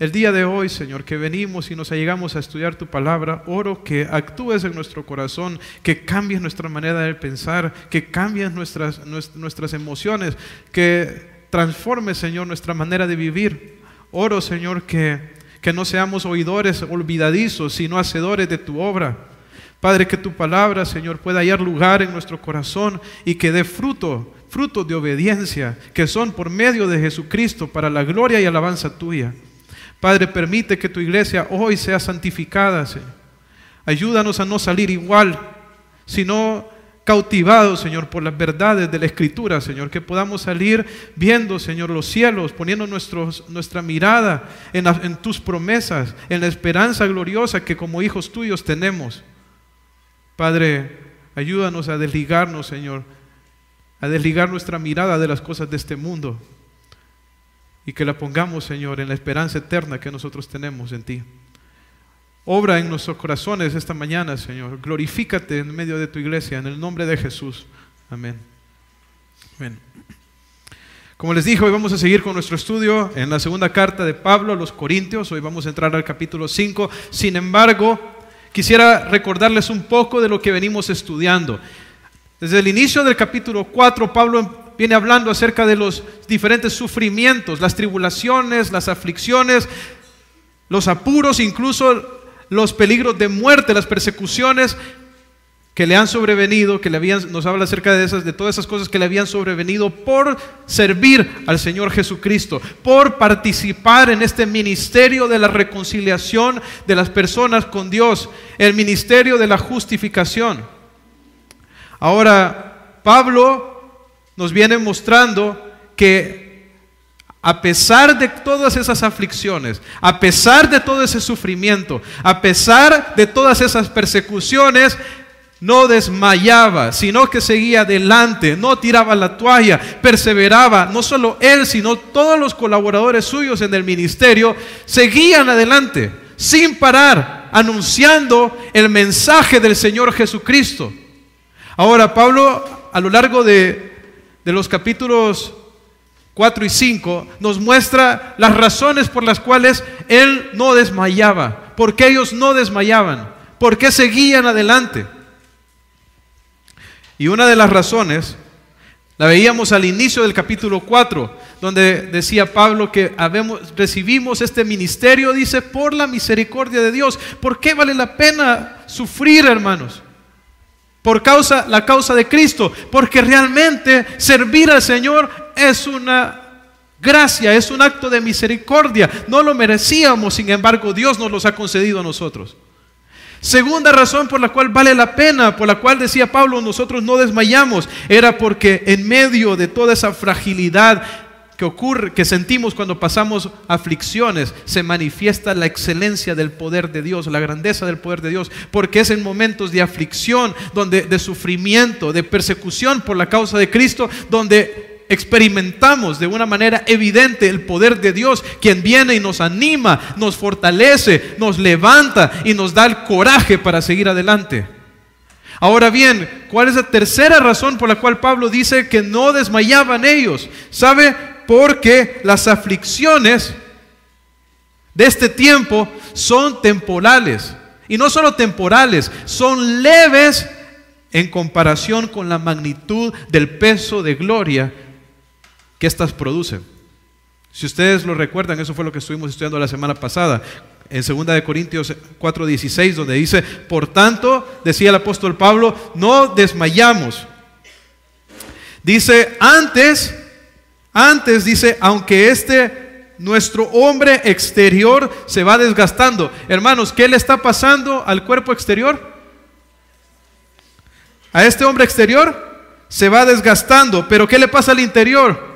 El día de hoy, Señor, que venimos y nos allegamos a estudiar tu palabra, oro que actúes en nuestro corazón, que cambies nuestra manera de pensar, que cambies nuestras, nuestras emociones, que transformes, Señor, nuestra manera de vivir. Oro, Señor, que, que no seamos oidores olvidadizos, sino hacedores de tu obra. Padre, que tu palabra, Señor, pueda hallar lugar en nuestro corazón y que dé fruto, frutos de obediencia, que son por medio de Jesucristo para la gloria y alabanza tuya. Padre, permite que tu iglesia hoy sea santificada, Señor. Ayúdanos a no salir igual, sino cautivados, Señor, por las verdades de la Escritura, Señor, que podamos salir viendo, Señor, los cielos, poniendo nuestra mirada en tus promesas, en la esperanza gloriosa que como hijos tuyos tenemos. Padre, ayúdanos a desligarnos, Señor, a desligar nuestra mirada de las cosas de este mundo y que la pongamos, Señor, en la esperanza eterna que nosotros tenemos en ti. Obra en nuestros corazones esta mañana, Señor. Glorifícate en medio de tu iglesia, en el nombre de Jesús. Amén. Amén. Como les dije, hoy vamos a seguir con nuestro estudio en la segunda carta de Pablo a los Corintios. Hoy vamos a entrar al capítulo 5. Sin embargo, quisiera recordarles un poco de lo que venimos estudiando. Desde el inicio del capítulo 4, Pablo viene hablando acerca de los diferentes sufrimientos, las tribulaciones, las aflicciones, los apuros, incluso los peligros de muerte, las persecuciones que le han sobrevenido, que le habían, nos habla acerca de esas, de todas esas cosas que le habían sobrevenido por servir al Señor Jesucristo, por participar en este ministerio de la reconciliación de las personas con Dios, el ministerio de la justificación. Ahora, Pablo nos viene mostrando que a pesar de todas esas aflicciones, a pesar de todo ese sufrimiento, a pesar de todas esas persecuciones, no desmayaba, sino que seguía adelante, no tiraba la toalla, perseveraba, no solo él, sino todos los colaboradores suyos en el ministerio, seguían adelante, sin parar, anunciando el mensaje del Señor Jesucristo. Ahora, Pablo, a lo largo de de los capítulos 4 y 5 nos muestra las razones por las cuales él no desmayaba, por qué ellos no desmayaban, por qué seguían adelante. Y una de las razones la veíamos al inicio del capítulo 4, donde decía Pablo que recibimos este ministerio, dice, por la misericordia de Dios. ¿Por qué vale la pena sufrir, hermanos? Por causa la causa de Cristo, porque realmente servir al Señor es una gracia, es un acto de misericordia. No lo merecíamos, sin embargo, Dios nos los ha concedido a nosotros. Segunda razón por la cual vale la pena, por la cual decía Pablo, nosotros no desmayamos, era porque en medio de toda esa fragilidad que ocurre, que sentimos cuando pasamos aflicciones, se manifiesta la excelencia del poder de Dios, la grandeza del poder de Dios, porque es en momentos de aflicción, donde de sufrimiento, de persecución por la causa de Cristo, donde experimentamos de una manera evidente el poder de Dios, quien viene y nos anima, nos fortalece, nos levanta y nos da el coraje para seguir adelante. Ahora bien, ¿cuál es la tercera razón por la cual Pablo dice que no desmayaban ellos? ¿Sabe? Porque las aflicciones de este tiempo son temporales. Y no solo temporales, son leves en comparación con la magnitud del peso de gloria que éstas producen. Si ustedes lo recuerdan, eso fue lo que estuvimos estudiando la semana pasada, en 2 de Corintios 4:16, donde dice, "Por tanto, decía el apóstol Pablo, no desmayamos." Dice, "Antes antes dice, aunque este nuestro hombre exterior se va desgastando. Hermanos, ¿qué le está pasando al cuerpo exterior? A este hombre exterior se va desgastando, pero ¿qué le pasa al interior?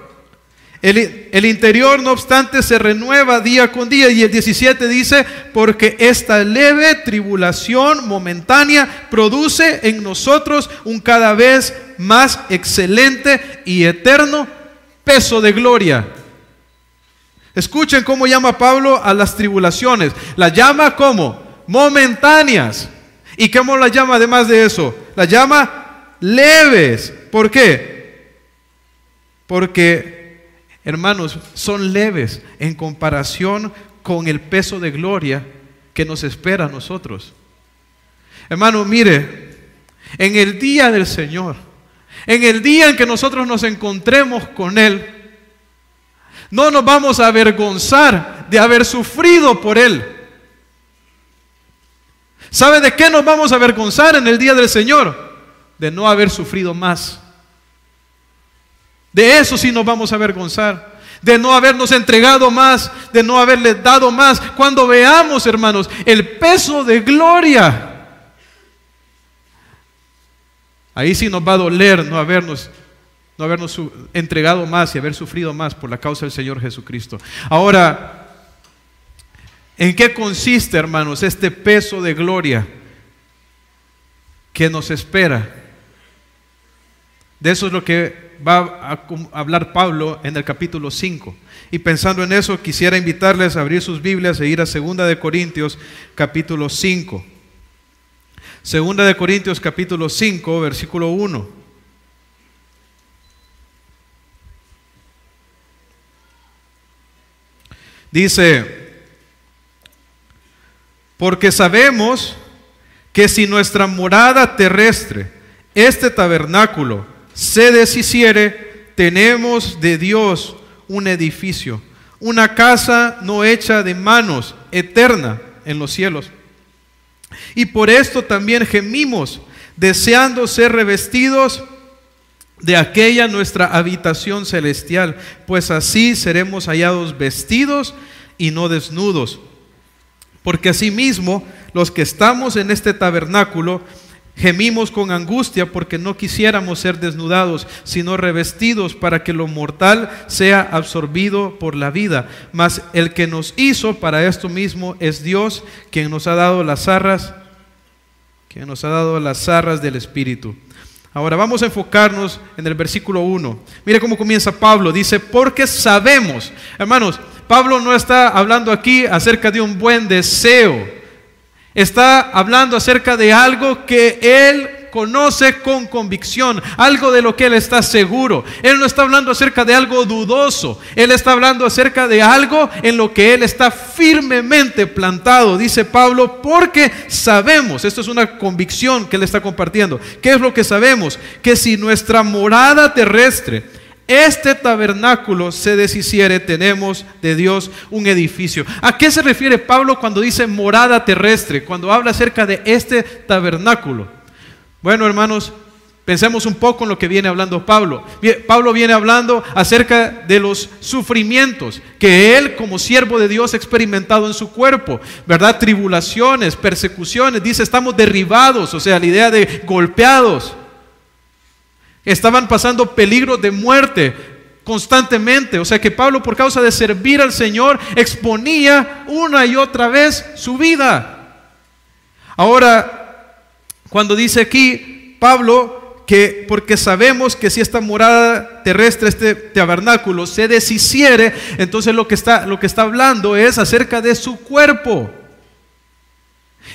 El, el, interior, no obstante, se renueva día con día. Y el 17 dice, porque esta leve tribulación momentánea produce en nosotros un cada vez más excelente y eterno peso de gloria. Escuchen cómo llama Pablo a las tribulaciones. Las llama como momentáneas. ¿Y cómo las llama además de eso? Las llama leves. ¿Por qué? Porque, hermanos, son leves en comparación con el peso de gloria que nos espera a nosotros. Hermano, mire, en el día del Señor, en el día en que nosotros nos encontremos con Él, no nos vamos a avergonzar de haber sufrido por Él. ¿Sabe de qué nos vamos a avergonzar en el día del Señor? De no haber sufrido más. De eso sí nos vamos a avergonzar de no habernos entregado más, de no haberle dado más. Cuando veamos, hermanos, el peso de gloria, ahí sí nos va a doler no habernos, no habernos entregado más y haber sufrido más por la causa del Señor Jesucristo. Ahora, ¿en qué consiste, hermanos, este peso de gloria que nos espera? De eso es lo que va a hablar Pablo en el capítulo 5. Y pensando en eso, quisiera invitarles a abrir sus Biblias e ir a 2 de Corintios capítulo 5. Segunda de Corintios capítulo 5, versículo 1. Dice, porque sabemos que si nuestra morada terrestre, este tabernáculo, se deshiciere, tenemos de Dios un edificio, una casa no hecha de manos, eterna en los cielos. Y por esto también gemimos, deseando ser revestidos de aquella nuestra habitación celestial, pues así seremos hallados vestidos y no desnudos. Porque asimismo, los que estamos en este tabernáculo, Gemimos con angustia porque no quisiéramos ser desnudados, sino revestidos para que lo mortal sea absorbido por la vida. Mas el que nos hizo para esto mismo es Dios, quien nos ha dado las arras, quien nos ha dado las arras del Espíritu. Ahora vamos a enfocarnos en el versículo 1. Mire cómo comienza Pablo. Dice, porque sabemos. Hermanos, Pablo no está hablando aquí acerca de un buen deseo Está hablando acerca de algo que él conoce con convicción, algo de lo que él está seguro. Él no está hablando acerca de algo dudoso, él está hablando acerca de algo en lo que él está firmemente plantado, dice Pablo, porque sabemos, esto es una convicción que él está compartiendo, ¿qué es lo que sabemos? Que si nuestra morada terrestre, este tabernáculo se deshiciere, tenemos de Dios un edificio. ¿A qué se refiere Pablo cuando dice morada terrestre? Cuando habla acerca de este tabernáculo. Bueno, hermanos, pensemos un poco en lo que viene hablando Pablo. Pablo viene hablando acerca de los sufrimientos que él como siervo de Dios ha experimentado en su cuerpo, ¿verdad? Tribulaciones, persecuciones, dice, estamos derribados, o sea, la idea de golpeados. Estaban pasando peligro de muerte constantemente. O sea que Pablo por causa de servir al Señor exponía una y otra vez su vida. Ahora, cuando dice aquí Pablo que porque sabemos que si esta morada terrestre, este tabernáculo se deshiciere, entonces lo que está, lo que está hablando es acerca de su cuerpo.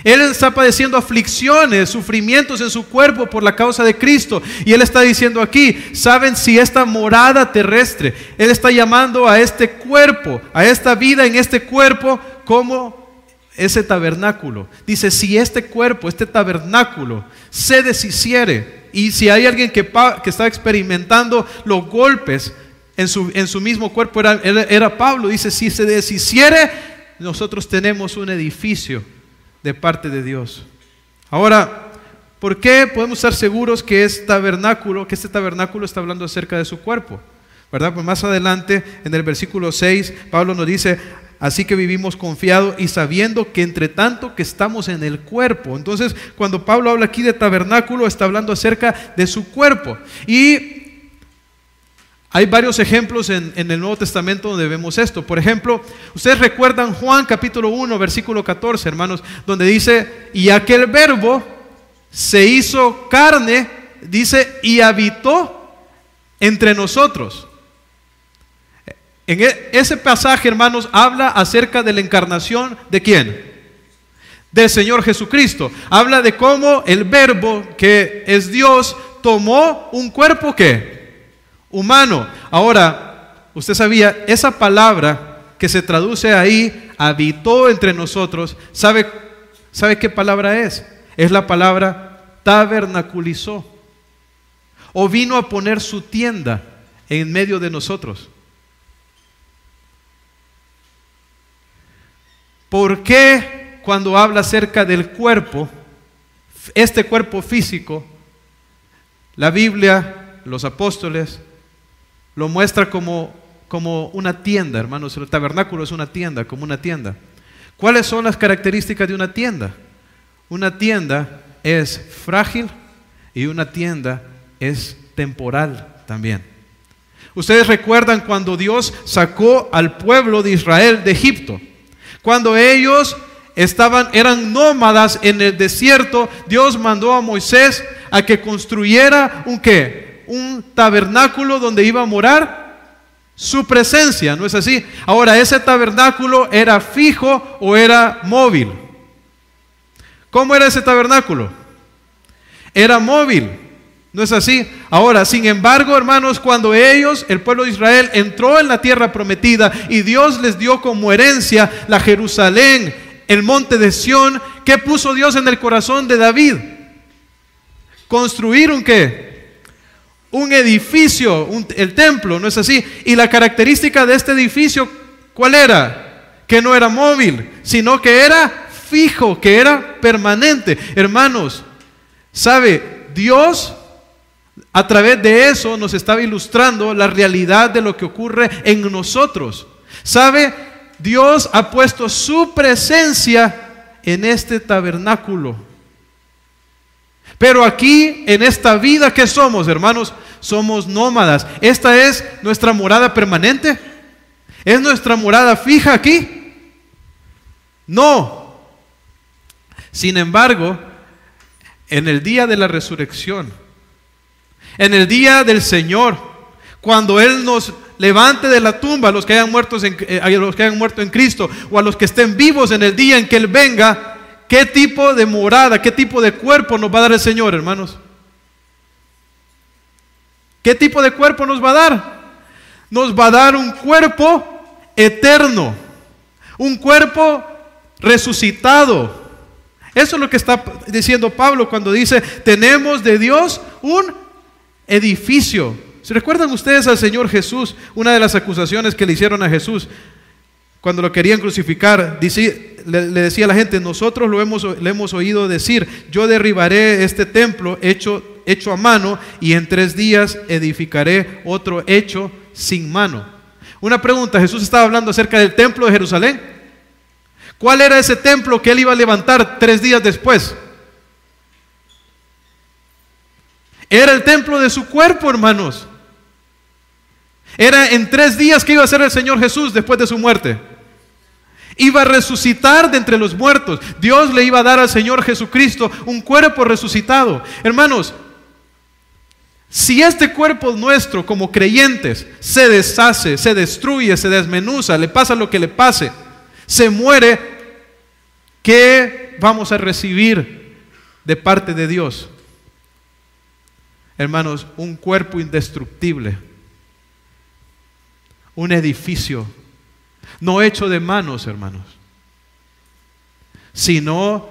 Él está padeciendo aflicciones, sufrimientos en su cuerpo por la causa de Cristo. Y Él está diciendo aquí, ¿saben si esta morada terrestre, Él está llamando a este cuerpo, a esta vida en este cuerpo como ese tabernáculo? Dice, si este cuerpo, este tabernáculo se deshiciere, y si hay alguien que, está experimentando los golpes en su, en su mismo cuerpo, era, era Pablo, dice, si se deshiciere, nosotros tenemos un edificio de parte de Dios. Ahora, ¿por qué podemos estar seguros que es tabernáculo, que este tabernáculo está hablando acerca de su cuerpo? ¿Verdad? Pues más adelante, en el versículo 6, Pablo nos dice, así que vivimos confiados y sabiendo que entre tanto que estamos en el cuerpo. Entonces, cuando Pablo habla aquí de tabernáculo, está hablando acerca de su cuerpo. Y hay varios ejemplos en, el Nuevo Testamento donde vemos esto. Por ejemplo, ustedes recuerdan Juan capítulo 1, versículo 14, hermanos, donde dice, y aquel verbo se hizo carne, dice, y habitó entre nosotros. En e, ese pasaje, hermanos, habla acerca de la encarnación de quién? Del Señor Jesucristo. Habla de cómo el verbo que es Dios tomó un cuerpo que humano. Ahora, usted sabía, esa palabra que se traduce ahí, habitó entre nosotros, ¿sabe, ¿sabe qué palabra es? Es la palabra tabernaculizó. O vino a poner su tienda en medio de nosotros. ¿Por qué cuando habla acerca del cuerpo, este cuerpo físico, la Biblia, los apóstoles, lo muestra como, como una tienda, hermanos? El tabernáculo es una tienda, como una tienda. ¿Cuáles son las características de una tienda? Una tienda es frágil y una tienda es temporal también. Ustedes recuerdan cuando Dios sacó al pueblo de Israel de Egipto. Cuando ellos estaban eran nómadas en el desierto, Dios mandó a Moisés a que construyera un qué? Un tabernáculo donde iba a morar su presencia, ¿no es así? Ahora, ese tabernáculo era fijo o era móvil. ¿Cómo era ese tabernáculo? Era móvil. ¿No es así? Ahora, sin embargo, hermanos, cuando ellos, el pueblo de Israel, entró en la tierra prometida y Dios les dio como herencia la Jerusalén, el monte de Sión, ¿qué puso Dios en el corazón de David? Construir un qué? Un edificio, el templo, ¿no es así? Y la característica de este edificio, ¿cuál era? Que no era móvil, sino que era fijo, que era permanente. Hermanos, ¿sabe? Dios a través de eso nos estaba ilustrando la realidad de lo que ocurre en nosotros. ¿Sabe? Dios ha puesto su presencia en este tabernáculo. Pero aquí, en esta vida que somos, hermanos, somos nómadas. Esta es nuestra morada permanente. ¿Es nuestra morada fija aquí? No. Sin embargo, en el día de la resurrección, en el día del Señor, cuando Él nos levante de la tumba a los que hayan, eh, los que hayan muerto en Cristo o a los que estén vivos en el día en que Él venga, ¿qué tipo de morada, qué tipo de cuerpo nos va a dar el Señor, hermanos? ¿Qué tipo de cuerpo nos va a dar? Nos va a dar un cuerpo eterno, un cuerpo resucitado. Eso es lo que está diciendo Pablo cuando dice, tenemos de Dios un edificio. ¿Se recuerdan ustedes al Señor Jesús? Una de las acusaciones que le hicieron a Jesús cuando lo querían crucificar, le, decía a la gente, nosotros lo le hemos oído decir, yo derribaré este templo hecho, hecho a mano y en tres días edificaré otro hecho sin mano. Una pregunta, Jesús estaba hablando acerca del templo de Jerusalén. ¿Cuál era ese templo que él iba a levantar tres días después? Era el templo de su cuerpo, hermanos. Era en tres días que iba a ser el Señor Jesús después de su muerte. Iba a resucitar de entre los muertos. Dios le iba a dar al Señor Jesucristo un cuerpo resucitado. Hermanos, si este cuerpo nuestro como creyentes se deshace, se destruye, se desmenuza, le pasa lo que le pase, se muere, ¿qué vamos a recibir de parte de Dios? hermanos, un cuerpo indestructible, un edificio, no hecho de manos, hermanos, sino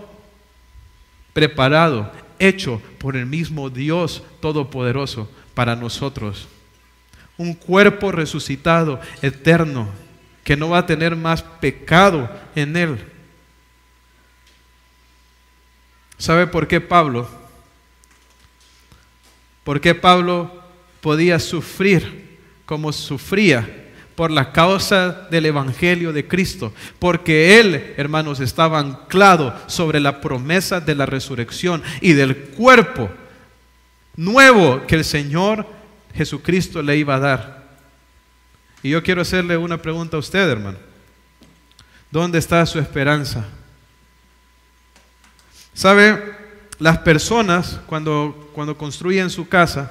preparado, hecho por el mismo Dios Todopoderoso para nosotros. Un cuerpo resucitado, eterno, que no va a tener más pecado en él. ¿Sabe por qué Pablo? ¿Por qué Pablo podía sufrir como sufría? Por la causa del Evangelio de Cristo. Porque él, hermanos, estaba anclado sobre la promesa de la resurrección y del cuerpo nuevo que el Señor Jesucristo le iba a dar. Y yo quiero hacerle una pregunta a usted, hermano. ¿Dónde está su esperanza? ¿Sabe? Las personas cuando, cuando construyen su casa,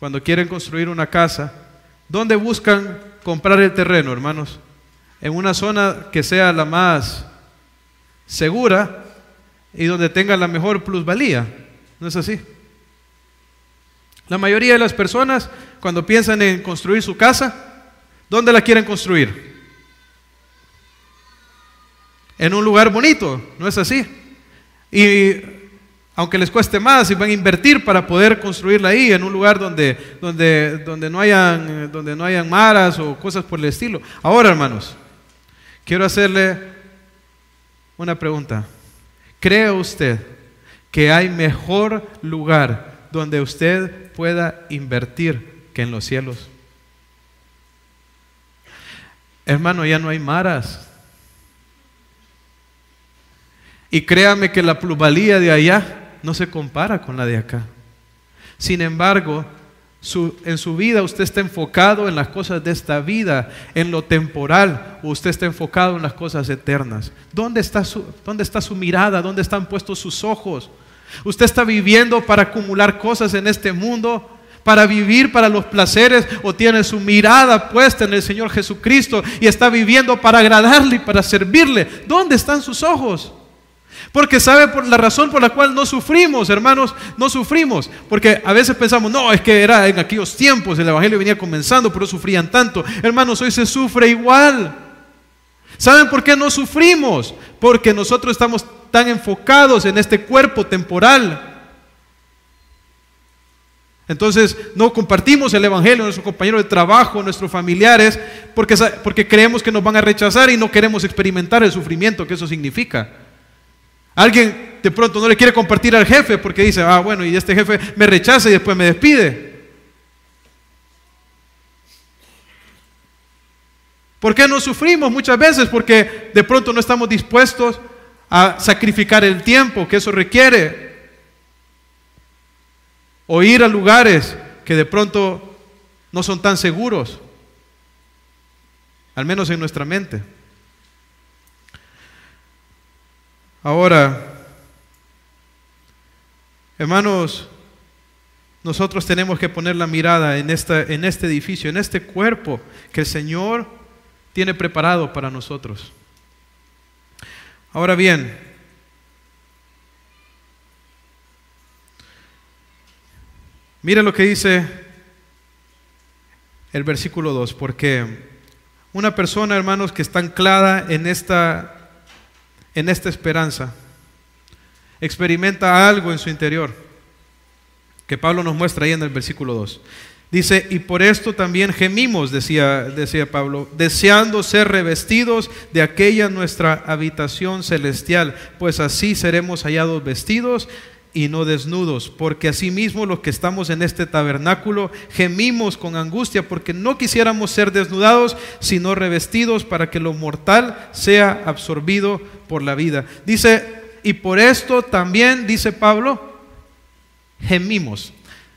cuando quieren construir una casa, ¿Dónde buscan comprar el terreno, hermanos? En una zona que sea la más segura y donde tenga la mejor plusvalía. ¿No es así? La mayoría de las personas, cuando piensan en construir su casa, ¿dónde la quieren construir? En un lugar bonito, ¿no es así? Y aunque les cueste más, y van a invertir para poder construirla ahí, en un lugar donde, donde, donde, no hayan, donde no hayan maras o cosas por el estilo. Ahora, hermanos, quiero hacerle una pregunta. ¿Cree usted que hay mejor lugar donde usted pueda invertir que en los cielos? Hermano, ya no hay maras. Y créame que la plusvalía de allá no se compara con la de acá. Sin embargo, en su vida usted está enfocado en las cosas de esta vida, en lo temporal, o usted está enfocado en las cosas eternas. ¿Dónde está su, dónde está su mirada? ¿Dónde están puestos sus ojos? ¿Usted está viviendo para acumular cosas en este mundo? para vivir para los placeres o tiene su mirada puesta en el Señor Jesucristo y está viviendo para agradarle y para servirle. ¿Dónde están sus ojos? Porque sabe por la razón por la cual no sufrimos, hermanos, no sufrimos. Porque a veces pensamos, no, es que era en aquellos tiempos, el Evangelio venía comenzando, pero sufrían tanto. Hermanos, hoy se sufre igual. ¿Saben por qué no sufrimos? Porque nosotros estamos tan enfocados en este cuerpo temporal. Entonces no compartimos el Evangelio a nuestros compañeros de trabajo, nuestros familiares, porque, porque creemos que nos van a rechazar y no queremos experimentar el sufrimiento que eso significa. Alguien de pronto no le quiere compartir al jefe porque dice, ah, bueno, y este jefe me rechaza y después me despide. ¿Por qué no sufrimos muchas veces? Porque de pronto no estamos dispuestos a sacrificar el tiempo que eso requiere. O ir a lugares que de pronto no son tan seguros, al menos en nuestra mente. Ahora, hermanos, nosotros tenemos que poner la mirada en, esta, en este edificio, en este cuerpo que el Señor tiene preparado para nosotros. Ahora bien, mira lo que dice el versículo 2, porque una persona, hermanos, que está anclada en esta en esta esperanza, experimenta algo en su interior, que Pablo nos muestra ahí en el versículo 2. Dice, y por esto también gemimos, decía, decía Pablo, deseando ser revestidos de aquella nuestra habitación celestial, pues así seremos hallados vestidos y no desnudos, porque asimismo los que estamos en este tabernáculo gemimos con angustia, porque no quisiéramos ser desnudados, sino revestidos para que lo mortal sea absorbido por la vida. Dice, y por esto también, dice Pablo, gemimos.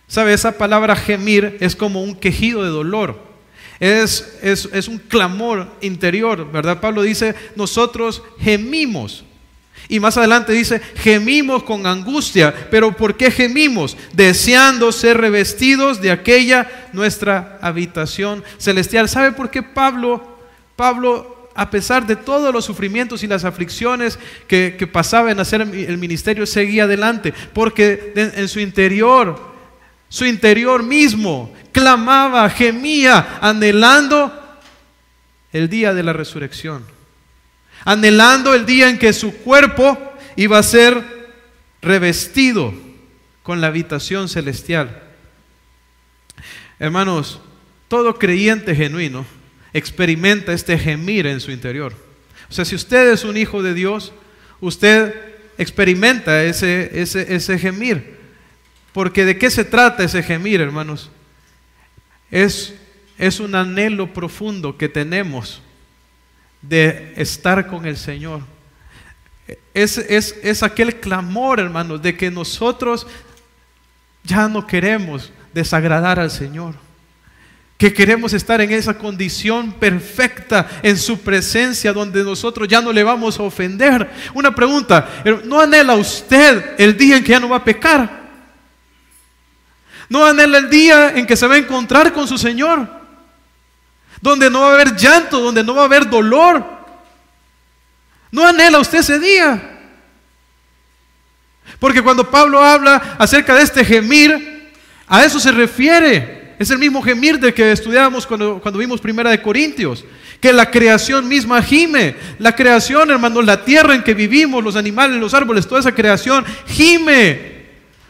¿Sabe? Esa palabra gemir es como un quejido de dolor. Es, es, es un clamor interior, ¿verdad? Pablo dice, nosotros gemimos. Y más adelante dice, gemimos con angustia. Pero ¿por qué gemimos? Deseando ser revestidos de aquella nuestra habitación celestial. ¿Sabe por qué Pablo, Pablo, a pesar de todos los sufrimientos y las aflicciones que, pasaba en hacer el ministerio, seguía adelante? Porque en su interior, su interior mismo, clamaba, gemía, anhelando el día de la resurrección anhelando el día en que su cuerpo iba a ser revestido con la habitación celestial. Hermanos, todo creyente genuino experimenta este gemir en su interior. O sea, si usted es un hijo de Dios, usted experimenta ese, ese, ese gemir. Porque de qué se trata ese gemir, hermanos? Es, es un anhelo profundo que tenemos de estar con el Señor. Es, es, aquel clamor, hermanos, de que nosotros ya no queremos desagradar al Señor. Que queremos estar en esa condición perfecta en su presencia donde nosotros ya no le vamos a ofender. Una pregunta, ¿no anhela usted el día en que ya no va a pecar? ¿No anhela el día en que se va a encontrar con su Señor? Donde no va a haber llanto, donde no va a haber dolor. ¿No anhela usted ese día? Porque cuando Pablo habla acerca de este gemir, a eso se refiere. Es el mismo gemir del que estudiábamos cuando, cuando vimos Primera de Corintios, que la creación misma gime. La creación, hermanos, la tierra en que vivimos, los animales, los árboles, toda esa creación gime.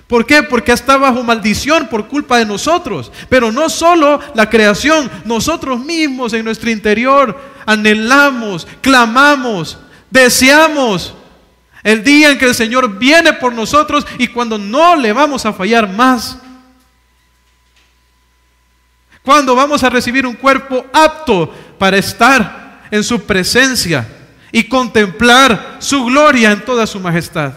¿Por qué? Porque está bajo maldición por culpa de nosotros. Pero no solo la creación, nosotros mismos en nuestro interior anhelamos, clamamos, deseamos el día en que el Señor viene por nosotros y cuando no le vamos a fallar más. Cuando vamos a recibir un cuerpo apto para estar en su presencia y contemplar su gloria en toda su majestad.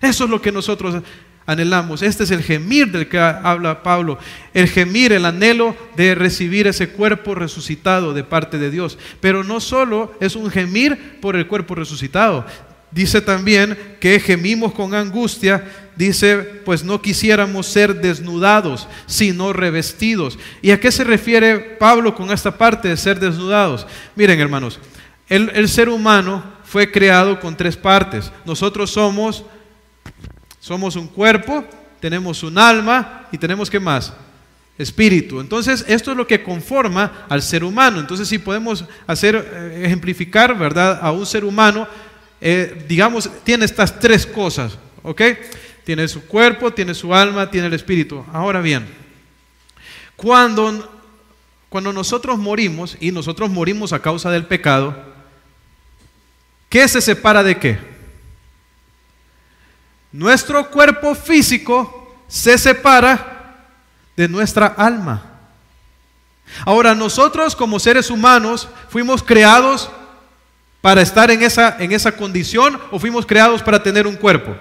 Eso es lo que nosotros anhelamos. Este es el gemir del que habla Pablo. El gemir, el anhelo de recibir ese cuerpo resucitado de parte de Dios. Pero no solo es un gemir por el cuerpo resucitado. Dice también que gemimos con angustia, dice, pues no quisiéramos ser desnudados, sino revestidos. ¿Y a qué se refiere Pablo con esta parte de ser desnudados? Miren, hermanos, el, el ser humano fue creado con tres partes. Nosotros somos, somos un cuerpo, tenemos un alma y tenemos qué más? espíritu. Entonces, esto es lo que conforma al ser humano. Entonces, si podemos hacer eh, ejemplificar, ¿verdad?, a un ser humano eh, digamos, tiene estas tres cosas, ¿ok? Tiene su cuerpo, tiene su alma, tiene el espíritu. Ahora bien, cuando, cuando nosotros morimos, y nosotros morimos a causa del pecado, ¿qué se separa de qué? Nuestro cuerpo físico se separa de nuestra alma. Ahora, nosotros como seres humanos fuimos creados para estar en esa, en esa condición o fuimos creados para tener un cuerpo?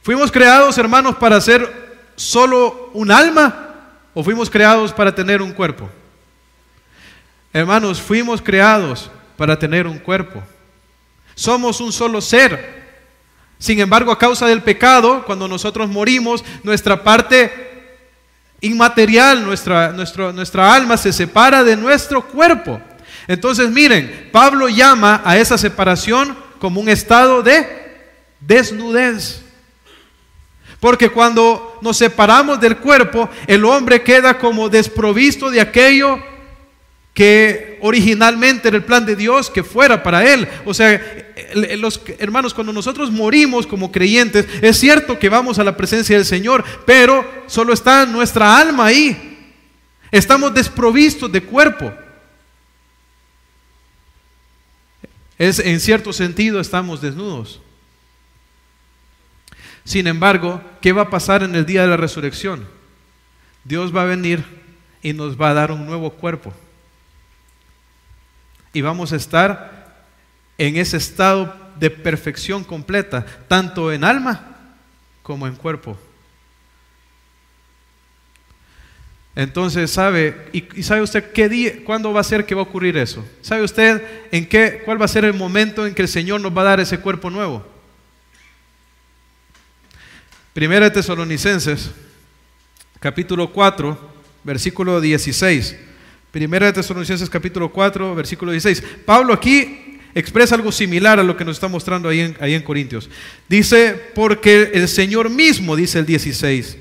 ¿Fuimos creados, hermanos, para ser solo un alma o fuimos creados para tener un cuerpo? Hermanos, fuimos creados para tener un cuerpo. Somos un solo ser. Sin embargo, a causa del pecado, cuando nosotros morimos, nuestra parte inmaterial, nuestra, nuestra alma se separa de nuestro cuerpo. Entonces miren, Pablo llama a esa separación como un estado de desnudez. Porque cuando nos separamos del cuerpo, el hombre queda como desprovisto de aquello que originalmente era el plan de Dios que fuera para él. O sea, los hermanos, cuando nosotros morimos como creyentes, es cierto que vamos a la presencia del Señor, pero solo está nuestra alma ahí. Estamos desprovistos de cuerpo. Es en cierto sentido estamos desnudos. Sin embargo, ¿qué va a pasar en el día de la resurrección? Dios va a venir y nos va a dar un nuevo cuerpo y vamos a estar en ese estado de perfección completa, tanto en alma como en cuerpo. Entonces, ¿sabe? ¿Y, sabe usted qué día, cuándo va a ser que va a ocurrir eso? ¿Sabe usted en qué, cuál va a ser el momento en que el Señor nos va a dar ese cuerpo nuevo? Primera de Tesalonicenses, capítulo 4, versículo 16. Primera de Tesalonicenses capítulo 4, versículo 16. Pablo aquí expresa algo similar a lo que nos está mostrando ahí en, ahí en Corintios. Dice, porque el Señor mismo, dice el 16,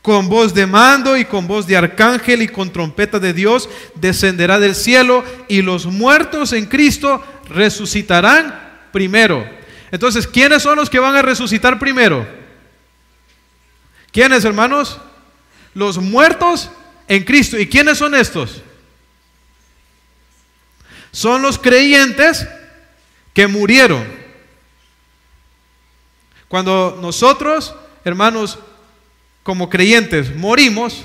con voz de mando y con voz de arcángel y con trompeta de Dios, descenderá del cielo y los muertos en Cristo resucitarán primero. Entonces, ¿quiénes son los que van a resucitar primero? ¿Quiénes, hermanos? Los muertos en Cristo. ¿Y quiénes son estos? Son los creyentes que murieron. Cuando nosotros, hermanos, como creyentes, morimos,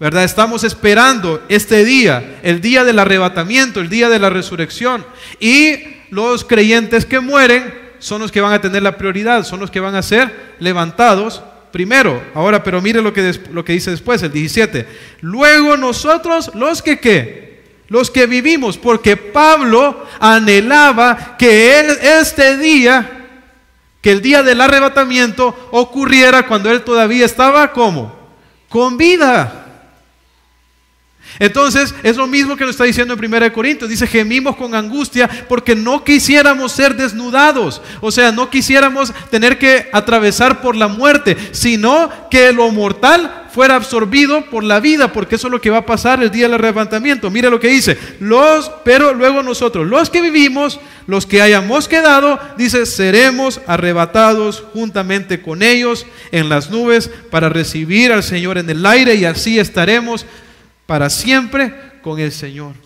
¿verdad? Estamos esperando este día, el día del arrebatamiento, el día de la resurrección. Y los creyentes que mueren son los que van a tener la prioridad, son los que van a ser levantados primero. Ahora, pero mire lo que, lo que dice después, el 17. Luego nosotros, los que qué? Los que vivimos, porque Pablo anhelaba que él, este día, que el día del arrebatamiento ocurriera cuando él todavía estaba como con vida. Entonces, es lo mismo que nos está diciendo en 1 Corintios. Dice, gemimos con angustia porque no quisiéramos ser desnudados. O sea, no quisiéramos tener que atravesar por la muerte, sino que lo mortal fuera absorbido por la vida, porque eso es lo que va a pasar el día del arrebatamiento. Mire lo que dice, los, pero luego nosotros, los que vivimos, los que hayamos quedado, dice, seremos arrebatados juntamente con ellos en las nubes para recibir al Señor en el aire y así estaremos para siempre con el Señor.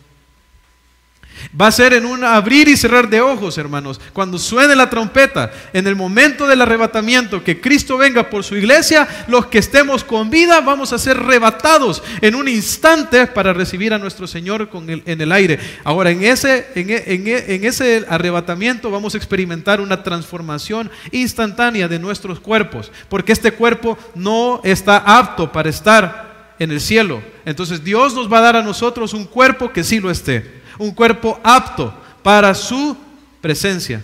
Va a ser en un abrir y cerrar de ojos, hermanos. Cuando suene la trompeta, en el momento del arrebatamiento, que Cristo venga por su iglesia, los que estemos con vida vamos a ser arrebatados en un instante para recibir a nuestro Señor en el aire. Ahora, en ese, en ese arrebatamiento vamos a experimentar una transformación instantánea de nuestros cuerpos, porque este cuerpo no está apto para estar en el cielo. Entonces Dios nos va a dar a nosotros un cuerpo que sí lo esté un cuerpo apto para su presencia.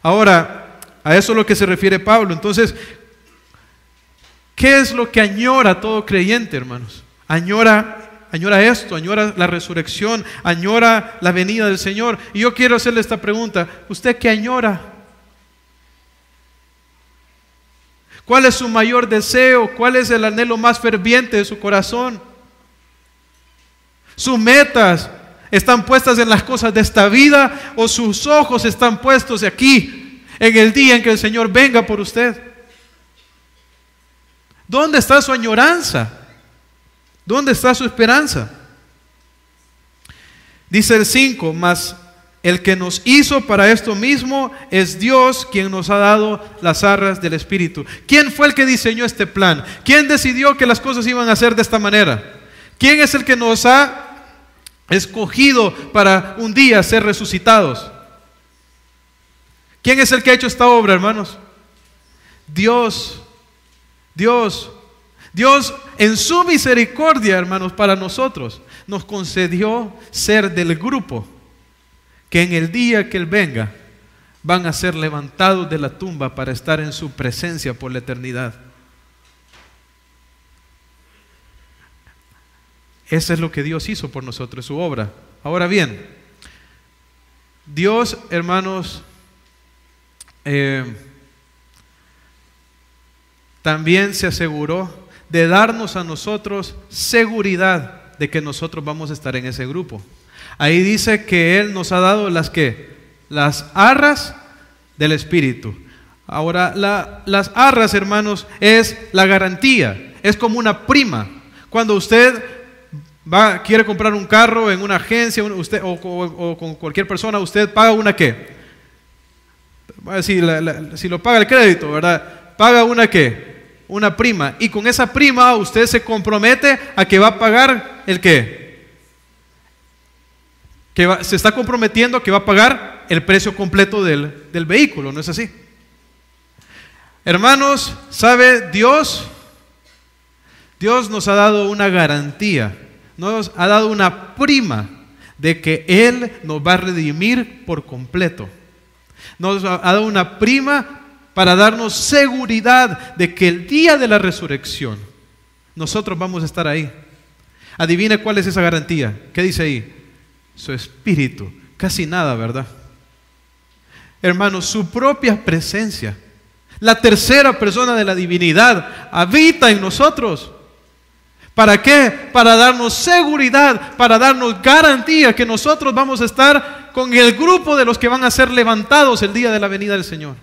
Ahora, a eso es lo que se refiere Pablo. Entonces, ¿qué es lo que añora todo creyente, hermanos? Añora, añora esto, añora la resurrección, añora la venida del Señor. Y yo quiero hacerle esta pregunta, ¿usted qué añora? ¿Cuál es su mayor deseo? ¿Cuál es el anhelo más ferviente de su corazón? Sus metas, están puestas en las cosas de esta vida o sus ojos están puestos aquí en el día en que el Señor venga por usted. ¿Dónde está su añoranza? ¿Dónde está su esperanza? Dice el 5, mas el que nos hizo para esto mismo es Dios quien nos ha dado las arras del Espíritu. ¿Quién fue el que diseñó este plan? ¿Quién decidió que las cosas iban a ser de esta manera? ¿Quién es el que nos ha escogido para un día ser resucitados. ¿Quién es el que ha hecho esta obra, hermanos? Dios, Dios, Dios en su misericordia, hermanos, para nosotros, nos concedió ser del grupo que en el día que Él venga van a ser levantados de la tumba para estar en su presencia por la eternidad. Eso es lo que Dios hizo por nosotros, su obra. Ahora bien, Dios, hermanos, eh, también se aseguró de darnos a nosotros seguridad de que nosotros vamos a estar en ese grupo. Ahí dice que Él nos ha dado las que, las arras del Espíritu. Ahora, las arras, hermanos, es la garantía, es como una prima. Cuando usted va, quiere comprar un carro en una agencia usted, o, con cualquier persona, usted paga una qué? Si, si lo paga el crédito, ¿verdad? Paga una qué? Una prima. Y con esa prima usted se compromete a que va a pagar el qué? Que se está comprometiendo a que va a pagar el precio completo del, del vehículo, ¿no es así? Hermanos, ¿sabe Dios? Dios nos ha dado una garantía nos ha dado una prima de que Él nos va a redimir por completo. Nos ha dado una prima para darnos seguridad de que el día de la resurrección nosotros vamos a estar ahí. Adivine cuál es esa garantía. ¿Qué dice ahí? Su espíritu. Casi nada, ¿verdad? Hermanos, su propia presencia. La tercera persona de la divinidad habita en nosotros. ¿Para qué? Para darnos seguridad, para darnos garantía que nosotros vamos a estar con el grupo de los que van a ser levantados el día de la venida del Señor.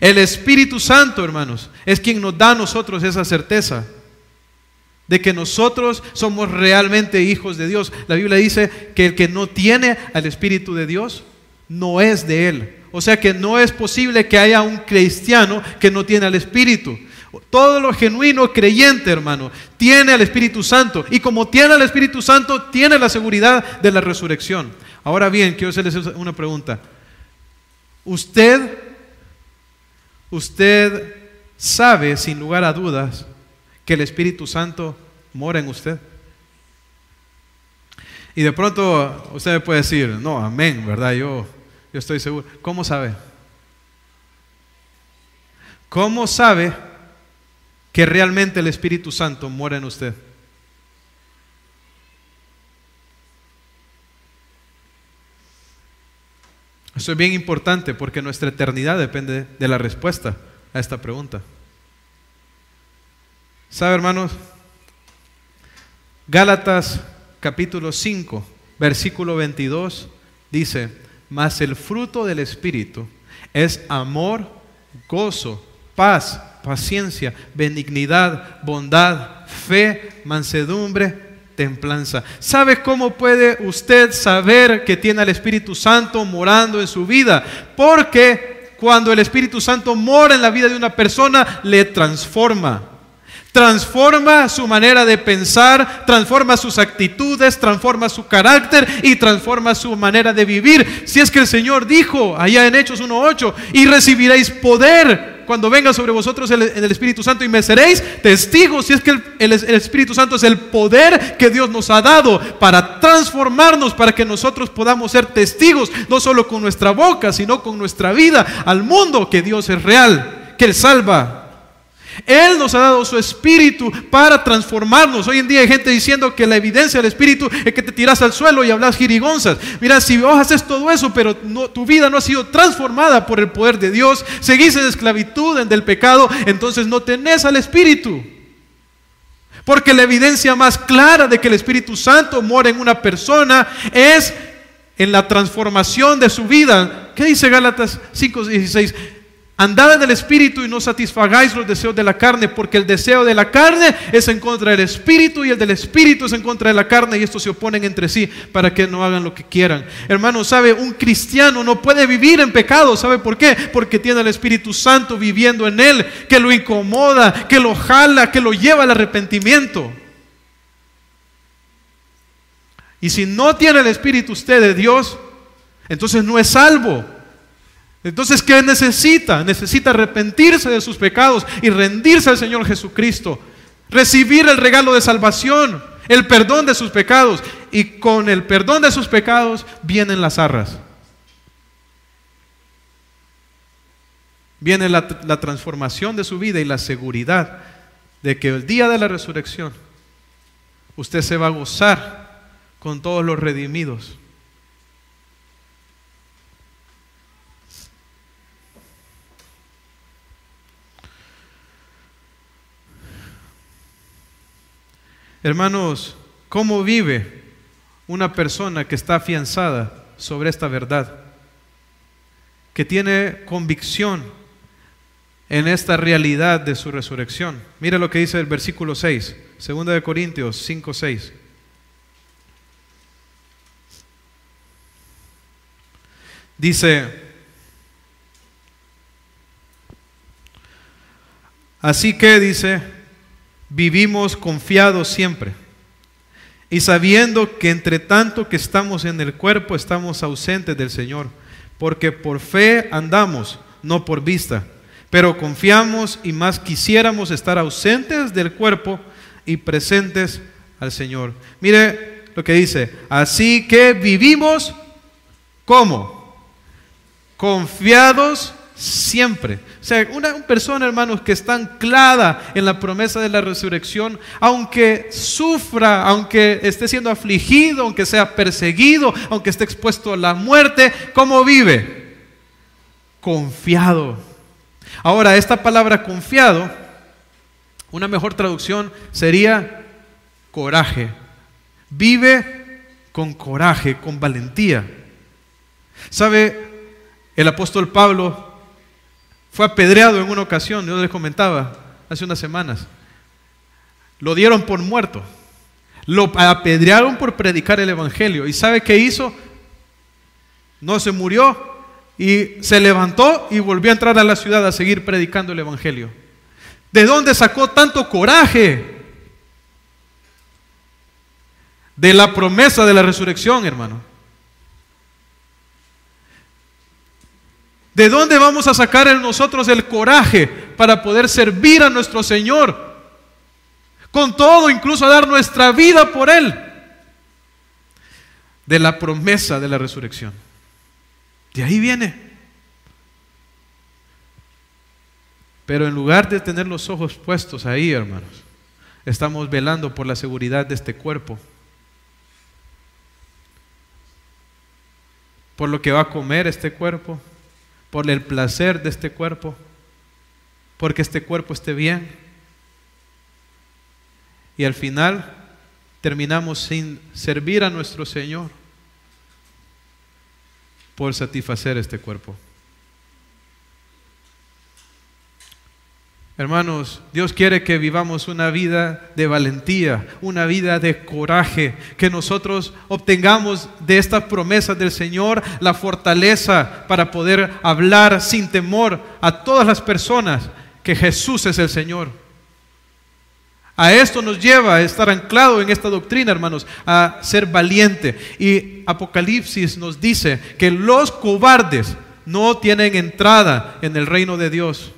El Espíritu Santo, hermanos, es quien nos da a nosotros esa certeza de que nosotros somos realmente hijos de Dios. La Biblia dice que el que no tiene al Espíritu de Dios no es de Él. O sea que no es posible que haya un cristiano que no tiene al Espíritu. Todo lo genuino creyente, hermano, tiene al Espíritu Santo. Y como tiene al Espíritu Santo, tiene la seguridad de la resurrección. Ahora bien, quiero hacerles una pregunta. ¿Usted, usted sabe, sin lugar a dudas, que el Espíritu Santo mora en usted? Y de pronto usted puede decir, no, amén, ¿verdad? Yo, yo estoy seguro. ¿Cómo sabe? ¿Cómo sabe? que realmente el Espíritu Santo muera en usted. Eso es bien importante porque nuestra eternidad depende de la respuesta a esta pregunta. ¿Sabe, hermanos? Gálatas capítulo 5, versículo 22 dice, mas el fruto del Espíritu es amor, gozo, paz, paciencia, benignidad, bondad, fe, mansedumbre, templanza. ¿Sabe cómo puede usted saber que tiene al Espíritu Santo morando en su vida? Porque cuando el Espíritu Santo mora en la vida de una persona, le transforma. Transforma su manera de pensar, transforma sus actitudes, transforma su carácter y transforma su manera de vivir. Si es que el Señor dijo allá en Hechos 1.8, y recibiréis poder cuando venga sobre vosotros el, el, Espíritu Santo y me seréis testigos. Si es que el, el Espíritu Santo es el poder que Dios nos ha dado para transformarnos, para que nosotros podamos ser testigos, no solo con nuestra boca, sino con nuestra vida al mundo que Dios es real, que Él salva, él nos ha dado su espíritu para transformarnos. Hoy en día hay gente diciendo que la evidencia del espíritu es que te tiras al suelo y hablas jirigonzas. Mira, si vos haces todo eso, pero tu vida no ha sido transformada por el poder de Dios, seguís en esclavitud, en del pecado, entonces no tenés al espíritu. Porque la evidencia más clara de que el Espíritu Santo mora en una persona es en la transformación de su vida. ¿Qué dice Gálatas 5:16? Andad en el Espíritu y no satisfagáis los deseos de la carne, porque el deseo de la carne es en contra del Espíritu y el del Espíritu es en contra de la carne y estos se oponen entre sí para que no hagan lo que quieran. Hermano, ¿sabe? Un cristiano no puede vivir en pecado. ¿Sabe por qué? Porque tiene el Espíritu Santo viviendo en él, que lo incomoda, que lo jala, que lo lleva al arrepentimiento. Y si no tiene el Espíritu usted de Dios, entonces no es salvo. Entonces, ¿qué necesita? Necesita arrepentirse de sus pecados y rendirse al Señor Jesucristo. Recibir el regalo de salvación, el perdón de sus pecados. Y con el perdón de sus pecados vienen las arras. Viene la, la transformación de su vida y la seguridad de que el día de la resurrección usted se va a gozar con todos los redimidos Hermanos, ¿cómo vive una persona que está afianzada sobre esta verdad? Que tiene convicción en esta realidad de su resurrección. Mira lo que dice el versículo 6, 2 de Corintios 5, 6. Dice, así que dice, vivimos confiados siempre y sabiendo que entre tanto que estamos en el cuerpo estamos ausentes del Señor, porque por fe andamos, no por vista, pero confiamos y más quisiéramos estar ausentes del cuerpo y presentes al Señor. Mire lo que dice, así que vivimos como confiados siempre. O sea, una, persona, hermanos, que está anclada en la promesa de la resurrección, aunque sufra, aunque esté siendo afligido, aunque sea perseguido, aunque esté expuesto a la muerte, ¿cómo vive? Confiado. Ahora, esta palabra confiado, una mejor traducción sería coraje. Vive con coraje, con valentía. ¿Sabe? El apóstol Pablo fue apedreado en una ocasión, yo les comentaba hace unas semanas. Lo dieron por muerto. Lo apedrearon por predicar el Evangelio. ¿Y sabe qué hizo? No se murió y se levantó y volvió a entrar a la ciudad a seguir predicando el Evangelio. ¿De dónde sacó tanto coraje? De la promesa de la resurrección, hermano. ¿De dónde vamos a sacar en nosotros el coraje para poder servir a nuestro Señor? Con todo, incluso dar nuestra vida por Él. De la promesa de la resurrección. De ahí viene. Pero en lugar de tener los ojos puestos ahí, hermanos, estamos velando por la seguridad de este cuerpo. por lo que va a comer este cuerpo, por el placer de este cuerpo, porque este cuerpo esté bien. Y al final terminamos sin servir a nuestro Señor por satisfacer este cuerpo. Hermanos, Dios quiere que vivamos una vida de valentía, una vida de coraje, que nosotros obtengamos de estas promesas del Señor la fortaleza para poder hablar sin temor a todas las personas que Jesús es el Señor. A esto nos lleva a estar anclado en esta doctrina, hermanos, a ser valiente. Y Apocalipsis nos dice que los cobardes no tienen entrada en el reino de Dios.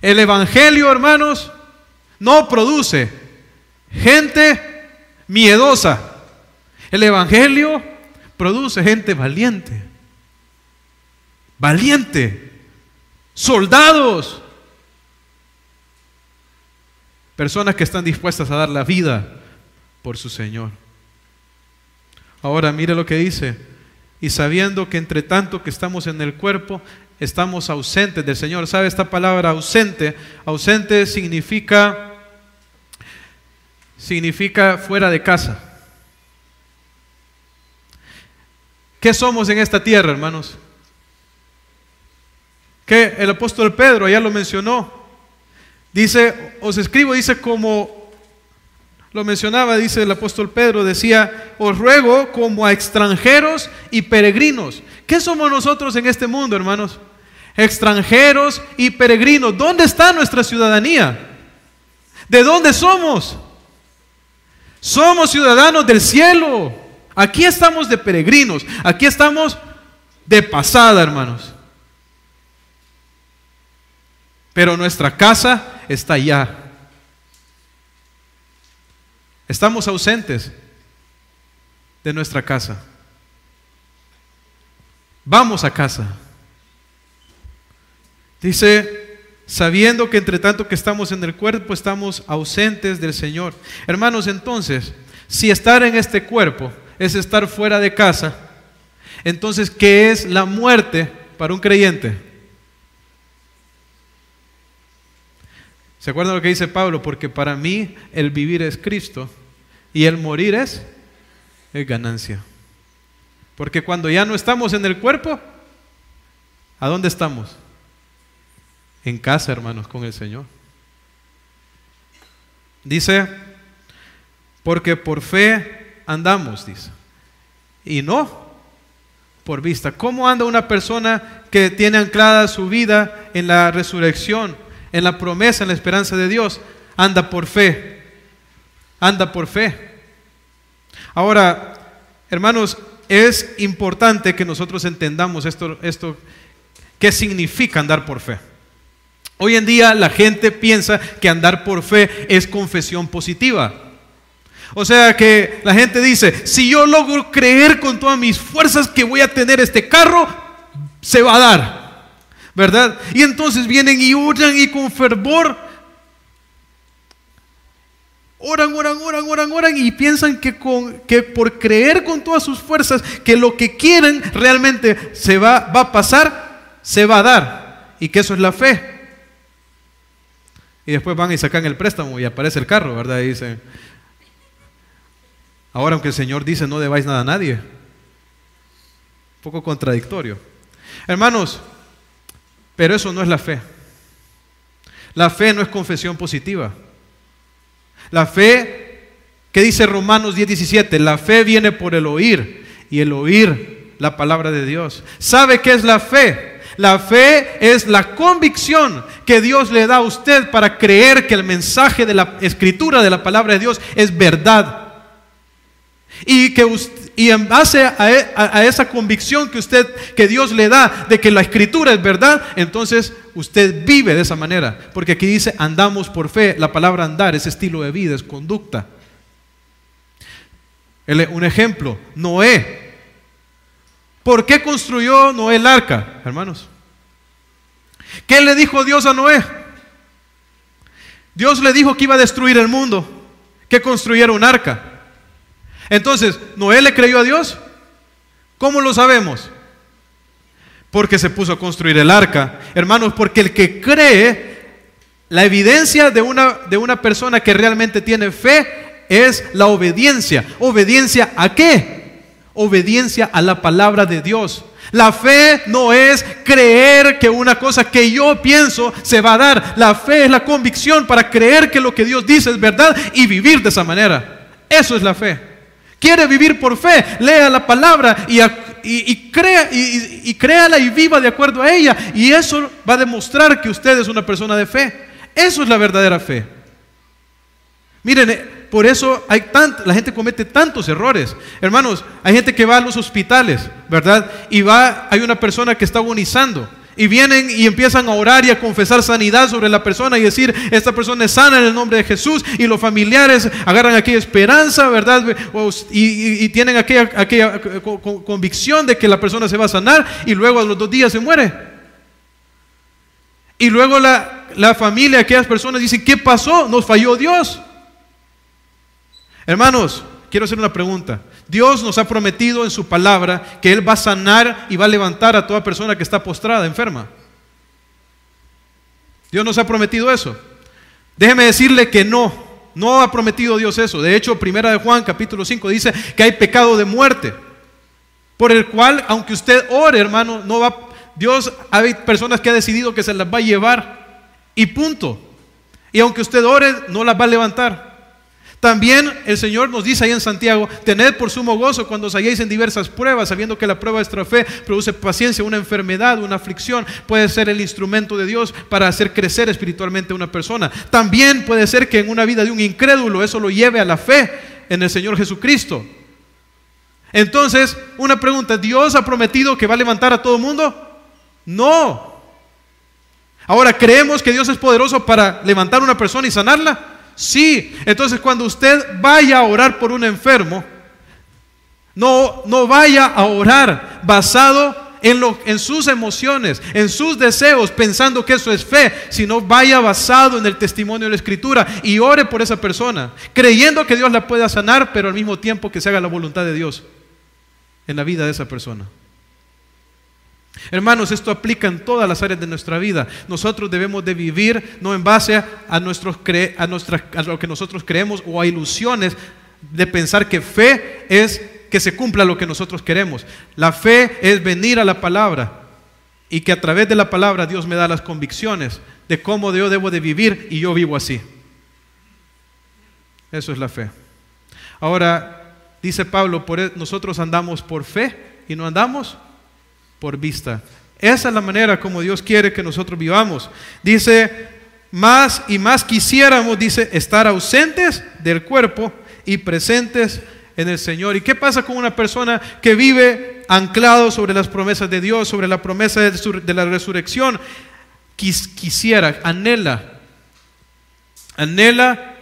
El Evangelio, hermanos, no produce gente miedosa. El Evangelio produce gente valiente. Valiente. Soldados. Personas que están dispuestas a dar la vida por su Señor. Ahora mire lo que dice. Y sabiendo que entre tanto que estamos en el cuerpo, estamos ausentes del Señor. ¿Sabe esta palabra ausente? Ausente significa significa fuera de casa. ¿Qué somos en esta tierra, hermanos? Que el apóstol Pedro ya lo mencionó. Dice, os escribo, dice como lo mencionaba, dice el apóstol Pedro, decía, os ruego como a extranjeros y peregrinos. ¿Qué somos nosotros en este mundo, hermanos? Extranjeros y peregrinos. ¿Dónde está nuestra ciudadanía? ¿De dónde somos? Somos ciudadanos del cielo. Aquí estamos de peregrinos. Aquí estamos de pasada, hermanos. Pero nuestra casa está allá. Estamos ausentes de nuestra casa. Vamos a casa. Dice, sabiendo que entre tanto que estamos en el cuerpo estamos ausentes del Señor. Hermanos, entonces, si estar en este cuerpo es estar fuera de casa, entonces, ¿qué es la muerte para un creyente? ¿Se acuerdan lo que dice Pablo? Porque para mí el vivir es Cristo y el morir es, es ganancia. Porque cuando ya no estamos en el cuerpo, ¿a dónde estamos? En casa, hermanos, con el Señor. Dice, porque por fe andamos, dice, y no por vista. ¿Cómo anda una persona que tiene anclada su vida en la resurrección, en la promesa, en la esperanza de Dios? Anda por fe, anda por fe. Ahora, hermanos, es importante que nosotros entendamos esto, esto, qué significa andar por fe. Hoy en día la gente piensa que andar por fe es confesión positiva. O sea que la gente dice, si yo logro creer con todas mis fuerzas que voy a tener este carro, se va a dar. ¿Verdad? Y entonces vienen y oran y con fervor oran, oran, oran, oran, oran y piensan que, con, que por creer con todas sus fuerzas que lo que quieren realmente se va, va a pasar, se va a dar. Y que eso es la fe y después van y sacan el préstamo y aparece el carro, ¿verdad? Y dicen, ahora aunque el Señor dice no debáis nada a nadie, un poco contradictorio. Hermanos, pero eso no es la fe. La fe no es confesión positiva. La fe, ¿qué dice Romanos 10, 17? La fe viene por el oír y el oír la palabra de Dios. ¿Sabe qué es la fe? La fe es la convicción que Dios le da a usted para creer que el mensaje de la escritura de la palabra de Dios es verdad. Y que y en base e, a, esa convicción que usted que Dios le da de que la escritura es verdad, entonces usted vive de esa manera, porque aquí dice andamos por fe, la palabra andar es estilo de vida, es conducta. Un ejemplo, Noé ¿Por qué construyó Noé el arca, hermanos? ¿Qué le dijo Dios a Noé? Dios le dijo que iba a destruir el mundo, que construyera un arca. Entonces, ¿Noé le creyó a Dios? ¿Cómo lo sabemos? Porque se puso a construir el arca. Hermanos, porque el que cree, la evidencia de una, de una persona que realmente tiene fe es la obediencia. ¿Obediencia a qué? Obediencia a la palabra de Dios. La fe no es creer que una cosa que yo pienso se va a dar. La fe es la convicción para creer que lo que Dios dice es verdad y vivir de esa manera. Eso es la fe. Quiere vivir por fe, lea la palabra y, y, crea, y, créala y viva de acuerdo a ella. Y eso va a demostrar que usted es una persona de fe. Eso es la verdadera fe. Miren, por eso hay la gente comete tantos errores. Hermanos, hay gente que va a los hospitales, ¿verdad? Y va, hay una persona que está agonizando. Y vienen y empiezan a orar y a confesar sanidad sobre la persona y decir, esta persona es sana en el nombre de Jesús. Y los familiares agarran aquella esperanza, ¿verdad? Y, tienen aquella, aquella convicción de que la persona se va a sanar y luego a los dos días se muere. Y luego la, la familia, aquellas personas dicen, ¿qué pasó? Nos falló Dios. Hermanos, quiero hacer una pregunta. Dios nos ha prometido en su palabra que Él va a sanar y va a levantar a toda persona que está postrada, enferma. Dios nos ha prometido eso. Déjeme decirle que no, no ha prometido Dios eso. De hecho, primera de Juan capítulo 5 dice que hay pecado de muerte, por el cual, aunque usted ore, hermano, no va, Dios, hay personas que ha decidido que se las va a llevar y punto. Y aunque usted ore, no las va a levantar. También el Señor nos dice ahí en Santiago, tened por sumo gozo cuando os halléis en diversas pruebas, sabiendo que la prueba de vuestra fe produce paciencia, una enfermedad, una aflicción, puede ser el instrumento de Dios para hacer crecer espiritualmente a una persona. También puede ser que en una vida de un incrédulo eso lo lleve a la fe en el Señor Jesucristo. Entonces, una pregunta, ¿Dios ha prometido que va a levantar a todo el mundo? No. Ahora, ¿creemos que Dios es poderoso para levantar a una persona y sanarla? Sí, entonces cuando usted vaya a orar por un enfermo, no, no vaya a orar basado en, lo, en sus emociones, en sus deseos, pensando que eso es fe, sino vaya basado en el testimonio de la Escritura y ore por esa persona, creyendo que Dios la pueda sanar, pero al mismo tiempo que se haga la voluntad de Dios en la vida de esa persona. Hermanos, esto aplica en todas las áreas de nuestra vida. Nosotros debemos de vivir no en base a, nuestros a, a lo que nosotros creemos o a ilusiones de pensar que fe es que se cumpla lo que nosotros queremos. La fe es venir a la palabra y que a través de la palabra Dios me da las convicciones de cómo yo debo de vivir y yo vivo así. Eso es la fe. Ahora, dice Pablo, por, e, nosotros andamos por fe y no andamos por vista. Esa es la manera como Dios quiere que nosotros vivamos. Dice, más y más quisiéramos, dice, estar ausentes del cuerpo y presentes en el Señor. ¿Y qué pasa con una persona que vive anclado sobre las promesas de Dios, sobre la promesa de la resurrección? quisiera, anhela, anhela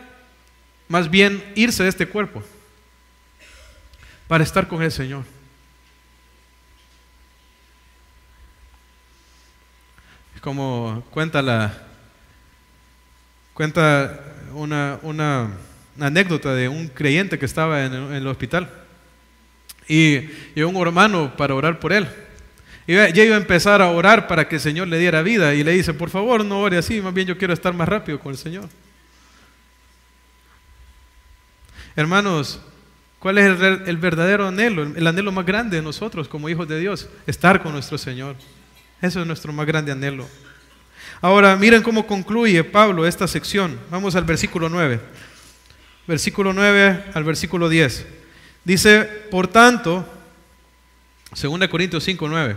más bien irse de este cuerpo para estar con el Señor. Como cuenta la cuenta una, una, anécdota de un creyente que estaba en, el hospital y llegó un hermano para orar por él. Y ya iba a empezar a orar para que el Señor le diera vida y le dice, por favor, no ore así, más bien yo quiero estar más rápido con el Señor. Hermanos, ¿cuál es el, el verdadero anhelo, el anhelo más grande de nosotros como hijos de Dios? Estar con nuestro Señor. Eso es nuestro más grande anhelo. Ahora, miren cómo concluye Pablo esta sección. Vamos al versículo 9. Versículo 9 al versículo 10. Dice, por tanto, 2 Corintios 5, 9.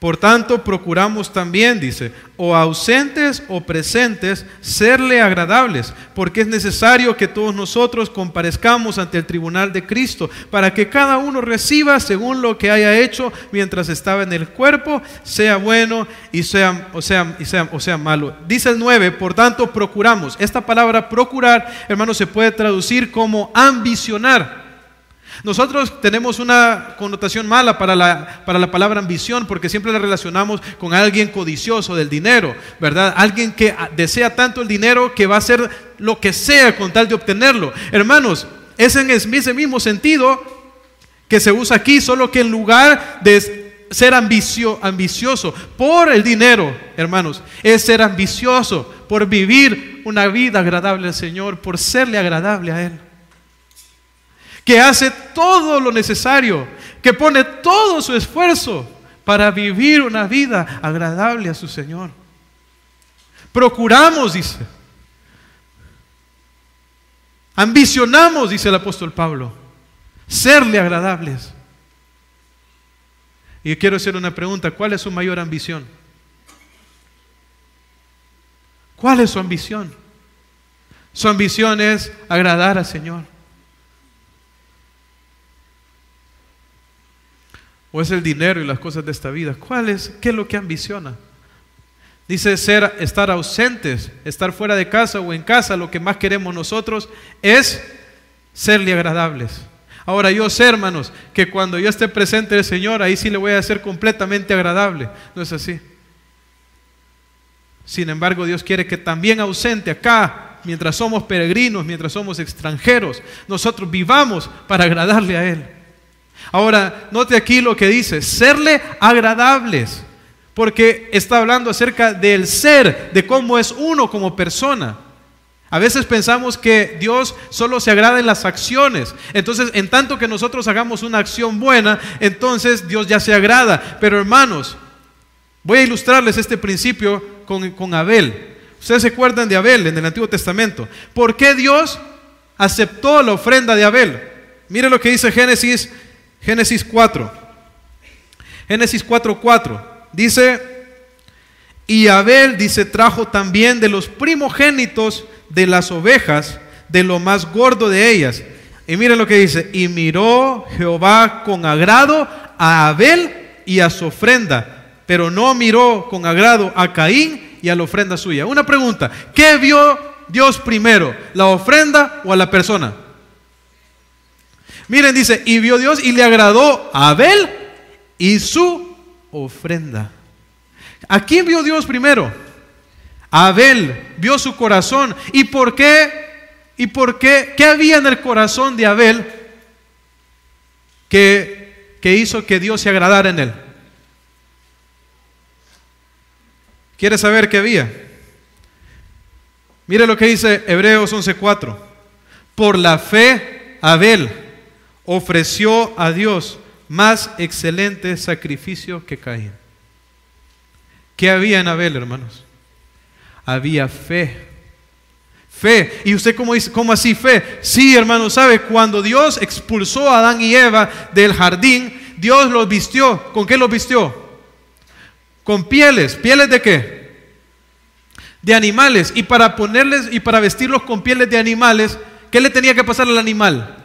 Por tanto, procuramos también, dice, o ausentes o presentes, serle agradables, porque es necesario que todos nosotros comparezcamos ante el tribunal de Cristo, para que cada uno reciba según lo que haya hecho mientras estaba en el cuerpo, sea bueno y sea, o, y o malo. Dice el 9, por tanto, procuramos. Esta palabra procurar, hermano, se puede traducir como ambicionar. Nosotros tenemos una connotación mala para la, para la palabra ambición porque siempre la relacionamos con alguien codicioso del dinero, ¿verdad? Alguien que desea tanto el dinero que va a hacer lo que sea con tal de obtenerlo. Hermanos, es en ese mismo sentido que se usa aquí, solo que en lugar de ser ambicio, ambicioso por el dinero, hermanos, es ser ambicioso por vivir una vida agradable al Señor, por serle agradable a Él. Que hace todo lo necesario, que pone todo su esfuerzo para vivir una vida agradable a su Señor. Procuramos, dice. Ambicionamos, dice el apóstol Pablo, serle agradables. Y quiero hacer una pregunta, ¿cuál es su mayor ambición? ¿Cuál es su ambición? Su ambición es agradar al Señor. ¿O es el dinero y las cosas de esta vida? ¿Cuál es? ¿Qué es lo que ambiciona? Dice ser, estar ausentes, estar fuera de casa o en casa, lo que más queremos nosotros es serle agradables. Ahora yo sé, hermanos, que cuando yo esté presente el Señor, ahí sí le voy a ser completamente agradable. No es así. Sin embargo, Dios quiere que también ausente acá, mientras somos peregrinos, mientras somos extranjeros, nosotros vivamos para agradarle a Él. Ahora, note aquí lo que dice, serle agradables porque está hablando acerca del ser, de cómo es uno como persona. A veces pensamos que Dios solo se agrada en las acciones. Entonces, en tanto que nosotros hagamos una acción buena, entonces Dios ya se agrada. Pero hermanos, voy a ilustrarles este principio con, con Abel. Ustedes se acuerdan de Abel en el Antiguo Testamento. ¿Por qué Dios aceptó la ofrenda de Abel? Mire lo que dice Génesis, Génesis 4. Génesis 4:4. Dice, y Abel, dice, trajo también de los primogénitos de las ovejas, de lo más gordo de ellas. Y miren lo que dice, y miró Jehová con agrado a Abel y a su ofrenda, pero no miró con agrado a Caín y a la ofrenda suya. Una pregunta, ¿qué vio Dios primero? ¿La ofrenda o a la persona? Miren, dice, y vio Dios y le agradó a Abel y su ofrenda. ¿A quién vio Dios primero? Abel, vio su corazón. ¿Y por qué? ¿Y por qué? ¿Qué había en el corazón de Abel que, que hizo que Dios se agradara en él? ¿Quiere saber qué había? Mire lo que dice Hebreos 11:4. Por la fe, Abel ofreció a Dios más excelente sacrificio que Caín. ¿Qué había en Abel, hermanos? Había fe. Fe. ¿Y usted cómo dice? ¿Cómo así fe? Sí, hermano, ¿sabe? Cuando Dios expulsó a Adán y Eva del jardín, Dios los vistió. ¿Con qué los vistió? Con pieles. ¿Pieles de qué? De animales. Y para ponerles y para vestirlos con pieles de animales, ¿qué le tenía que pasar al animal?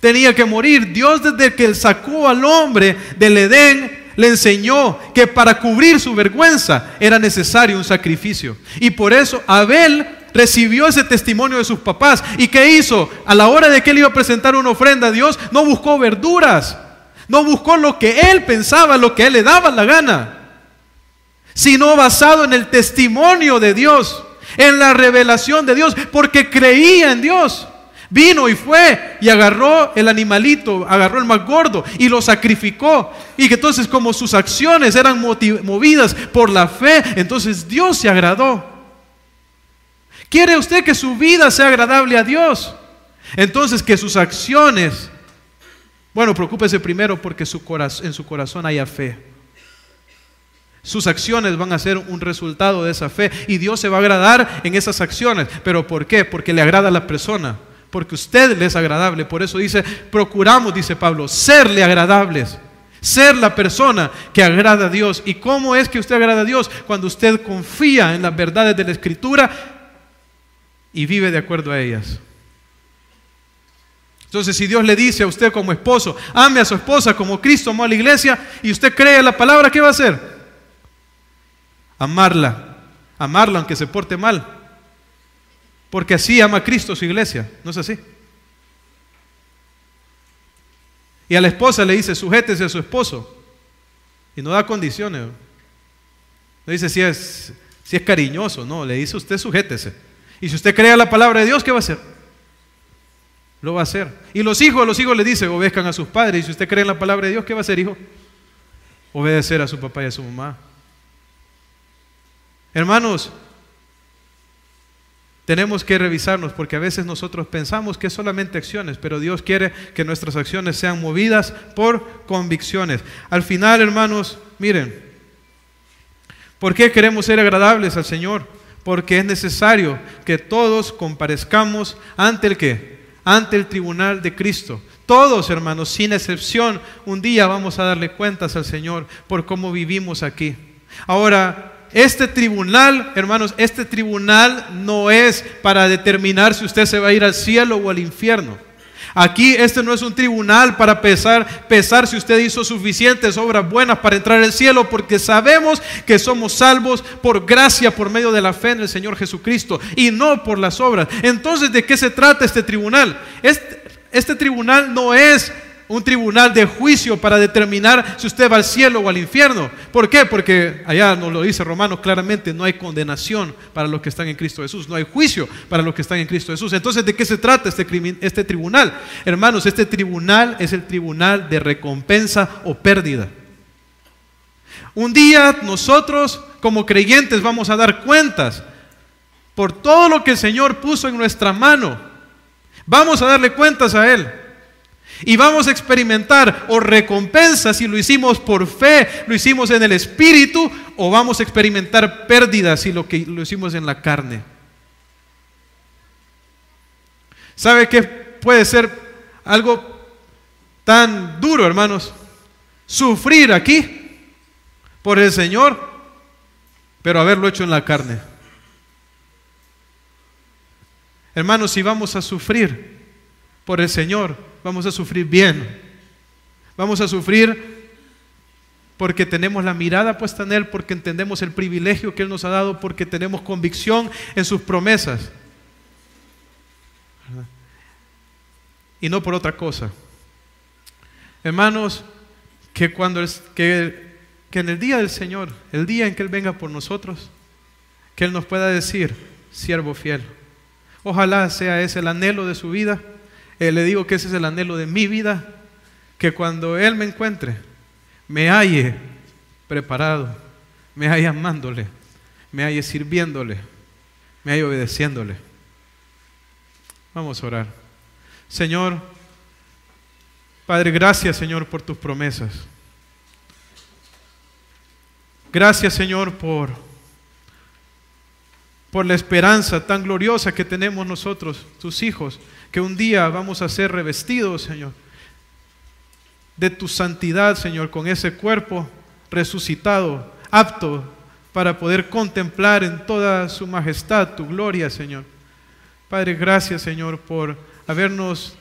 Tenía que morir. Dios desde que sacó al hombre del Edén le enseñó que para cubrir su vergüenza era necesario un sacrificio. Y por eso Abel recibió ese testimonio de sus papás. ¿Y qué hizo? A la hora de que él iba a presentar una ofrenda a Dios, no buscó verduras, no buscó lo que él pensaba, lo que él le daba la gana, sino basado en el testimonio de Dios, en la revelación de Dios, porque creía en Dios. Vino y fue y agarró el animalito, agarró el más gordo y lo sacrificó. Y que entonces como sus acciones eran movidas por la fe, entonces Dios se agradó. ¿Quiere usted que su vida sea agradable a Dios? Entonces que sus acciones, bueno, preocúpese primero porque su en su corazón haya fe. Sus acciones van a ser un resultado de esa fe y Dios se va a agradar en esas acciones. ¿Pero por qué? Porque le agrada a la persona porque usted le es agradable. Por eso dice, procuramos, dice Pablo, serle agradables. Ser la persona que agrada a Dios. ¿Y cómo es que usted agrada a Dios? Cuando usted confía en las verdades de la Escritura y vive de acuerdo a ellas. Entonces, si Dios le dice a usted como esposo, ame a su esposa como Cristo amó a la iglesia, y usted cree la palabra, ¿qué va a hacer? Amarla. Amarla aunque se porte mal. Porque así ama Cristo su iglesia, ¿no es así? Y a la esposa le dice, sujétese a su esposo. Y no da condiciones. No dice si es, si es cariñoso, no, le dice usted sujétese. Y si usted crea la palabra de Dios, ¿qué va a hacer? Lo va a hacer. Y los hijos, los hijos le dicen, obedezcan a sus padres. Y si usted cree en la palabra de Dios, ¿qué va a hacer, hijo? Obedecer a su papá y a su mamá. Hermanos, tenemos que revisarnos porque a veces nosotros pensamos que es solamente acciones, pero Dios quiere que nuestras acciones sean movidas por convicciones. Al final, hermanos, miren, ¿por qué queremos ser agradables al Señor? Porque es necesario que todos comparezcamos ante el qué? Ante el tribunal de Cristo. Todos, hermanos, sin excepción, un día vamos a darle cuentas al Señor por cómo vivimos aquí. Ahora, este tribunal, hermanos, este tribunal no es para determinar si usted se va a ir al cielo o al infierno. Aquí este no es un tribunal para pesar, pesar si usted hizo suficientes obras buenas para entrar al cielo, porque sabemos que somos salvos por gracia, por medio de la fe en el Señor Jesucristo, y no por las obras. Entonces, ¿de qué se trata este tribunal? Este, este tribunal no es un tribunal de juicio para determinar si usted va al cielo o al infierno. ¿Por qué? Porque allá nos lo dice Romanos claramente, no hay condenación para los que están en Cristo Jesús, no hay juicio para los que están en Cristo Jesús. Entonces, ¿de qué se trata este, este tribunal? Hermanos, este tribunal es el tribunal de recompensa o pérdida. Un día nosotros como creyentes vamos a dar cuentas por todo lo que el Señor puso en nuestra mano. Vamos a darle cuentas a Él. Y vamos a experimentar o recompensa si lo hicimos por fe, lo hicimos en el espíritu, o vamos a experimentar pérdidas si lo que lo hicimos en la carne. ¿Sabe qué puede ser algo tan duro, hermanos? Sufrir aquí por el Señor, pero haberlo hecho en la carne. Hermanos, si vamos a sufrir por el Señor, vamos a sufrir bien. Vamos a sufrir porque tenemos la mirada puesta en Él, porque entendemos el privilegio que Él nos ha dado, porque tenemos convicción en sus promesas. Y no por otra cosa. Hermanos, que cuando que, que en el día del Señor, el día en que Él venga por nosotros, que Él nos pueda decir, siervo fiel. Ojalá sea ese el anhelo de su vida eh, le digo que ese es el anhelo de mi vida, que cuando Él me encuentre, me halle preparado, me halle amándole, me halle sirviéndole, me halle obedeciéndole. Vamos a orar. Señor, Padre, gracias Señor por tus promesas. Gracias Señor por, por la esperanza tan gloriosa que tenemos nosotros, tus hijos que un día vamos a ser revestidos, Señor, de tu santidad, Señor, con ese cuerpo resucitado, apto para poder contemplar en toda su majestad tu gloria, Señor. Padre, gracias, Señor, por habernos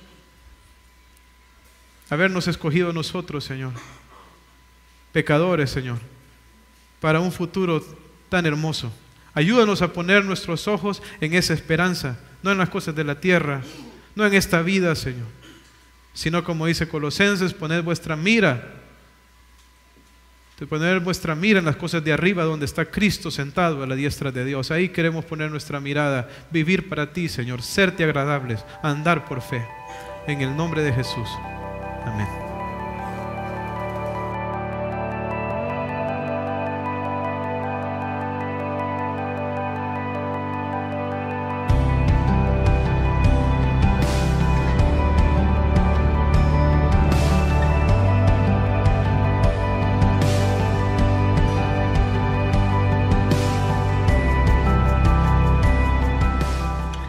habernos escogido nosotros, Señor, pecadores, Señor, para un futuro tan hermoso. Ayúdanos a poner nuestros ojos en esa esperanza, no en las cosas de la tierra, no en esta vida, Señor, sino como dice Colosenses, poned vuestra mira, poner vuestra mira en las cosas de arriba donde está Cristo sentado a la diestra de Dios. Ahí queremos poner nuestra mirada, vivir para ti, Señor, serte agradables, andar por fe. En el nombre de Jesús. Amén.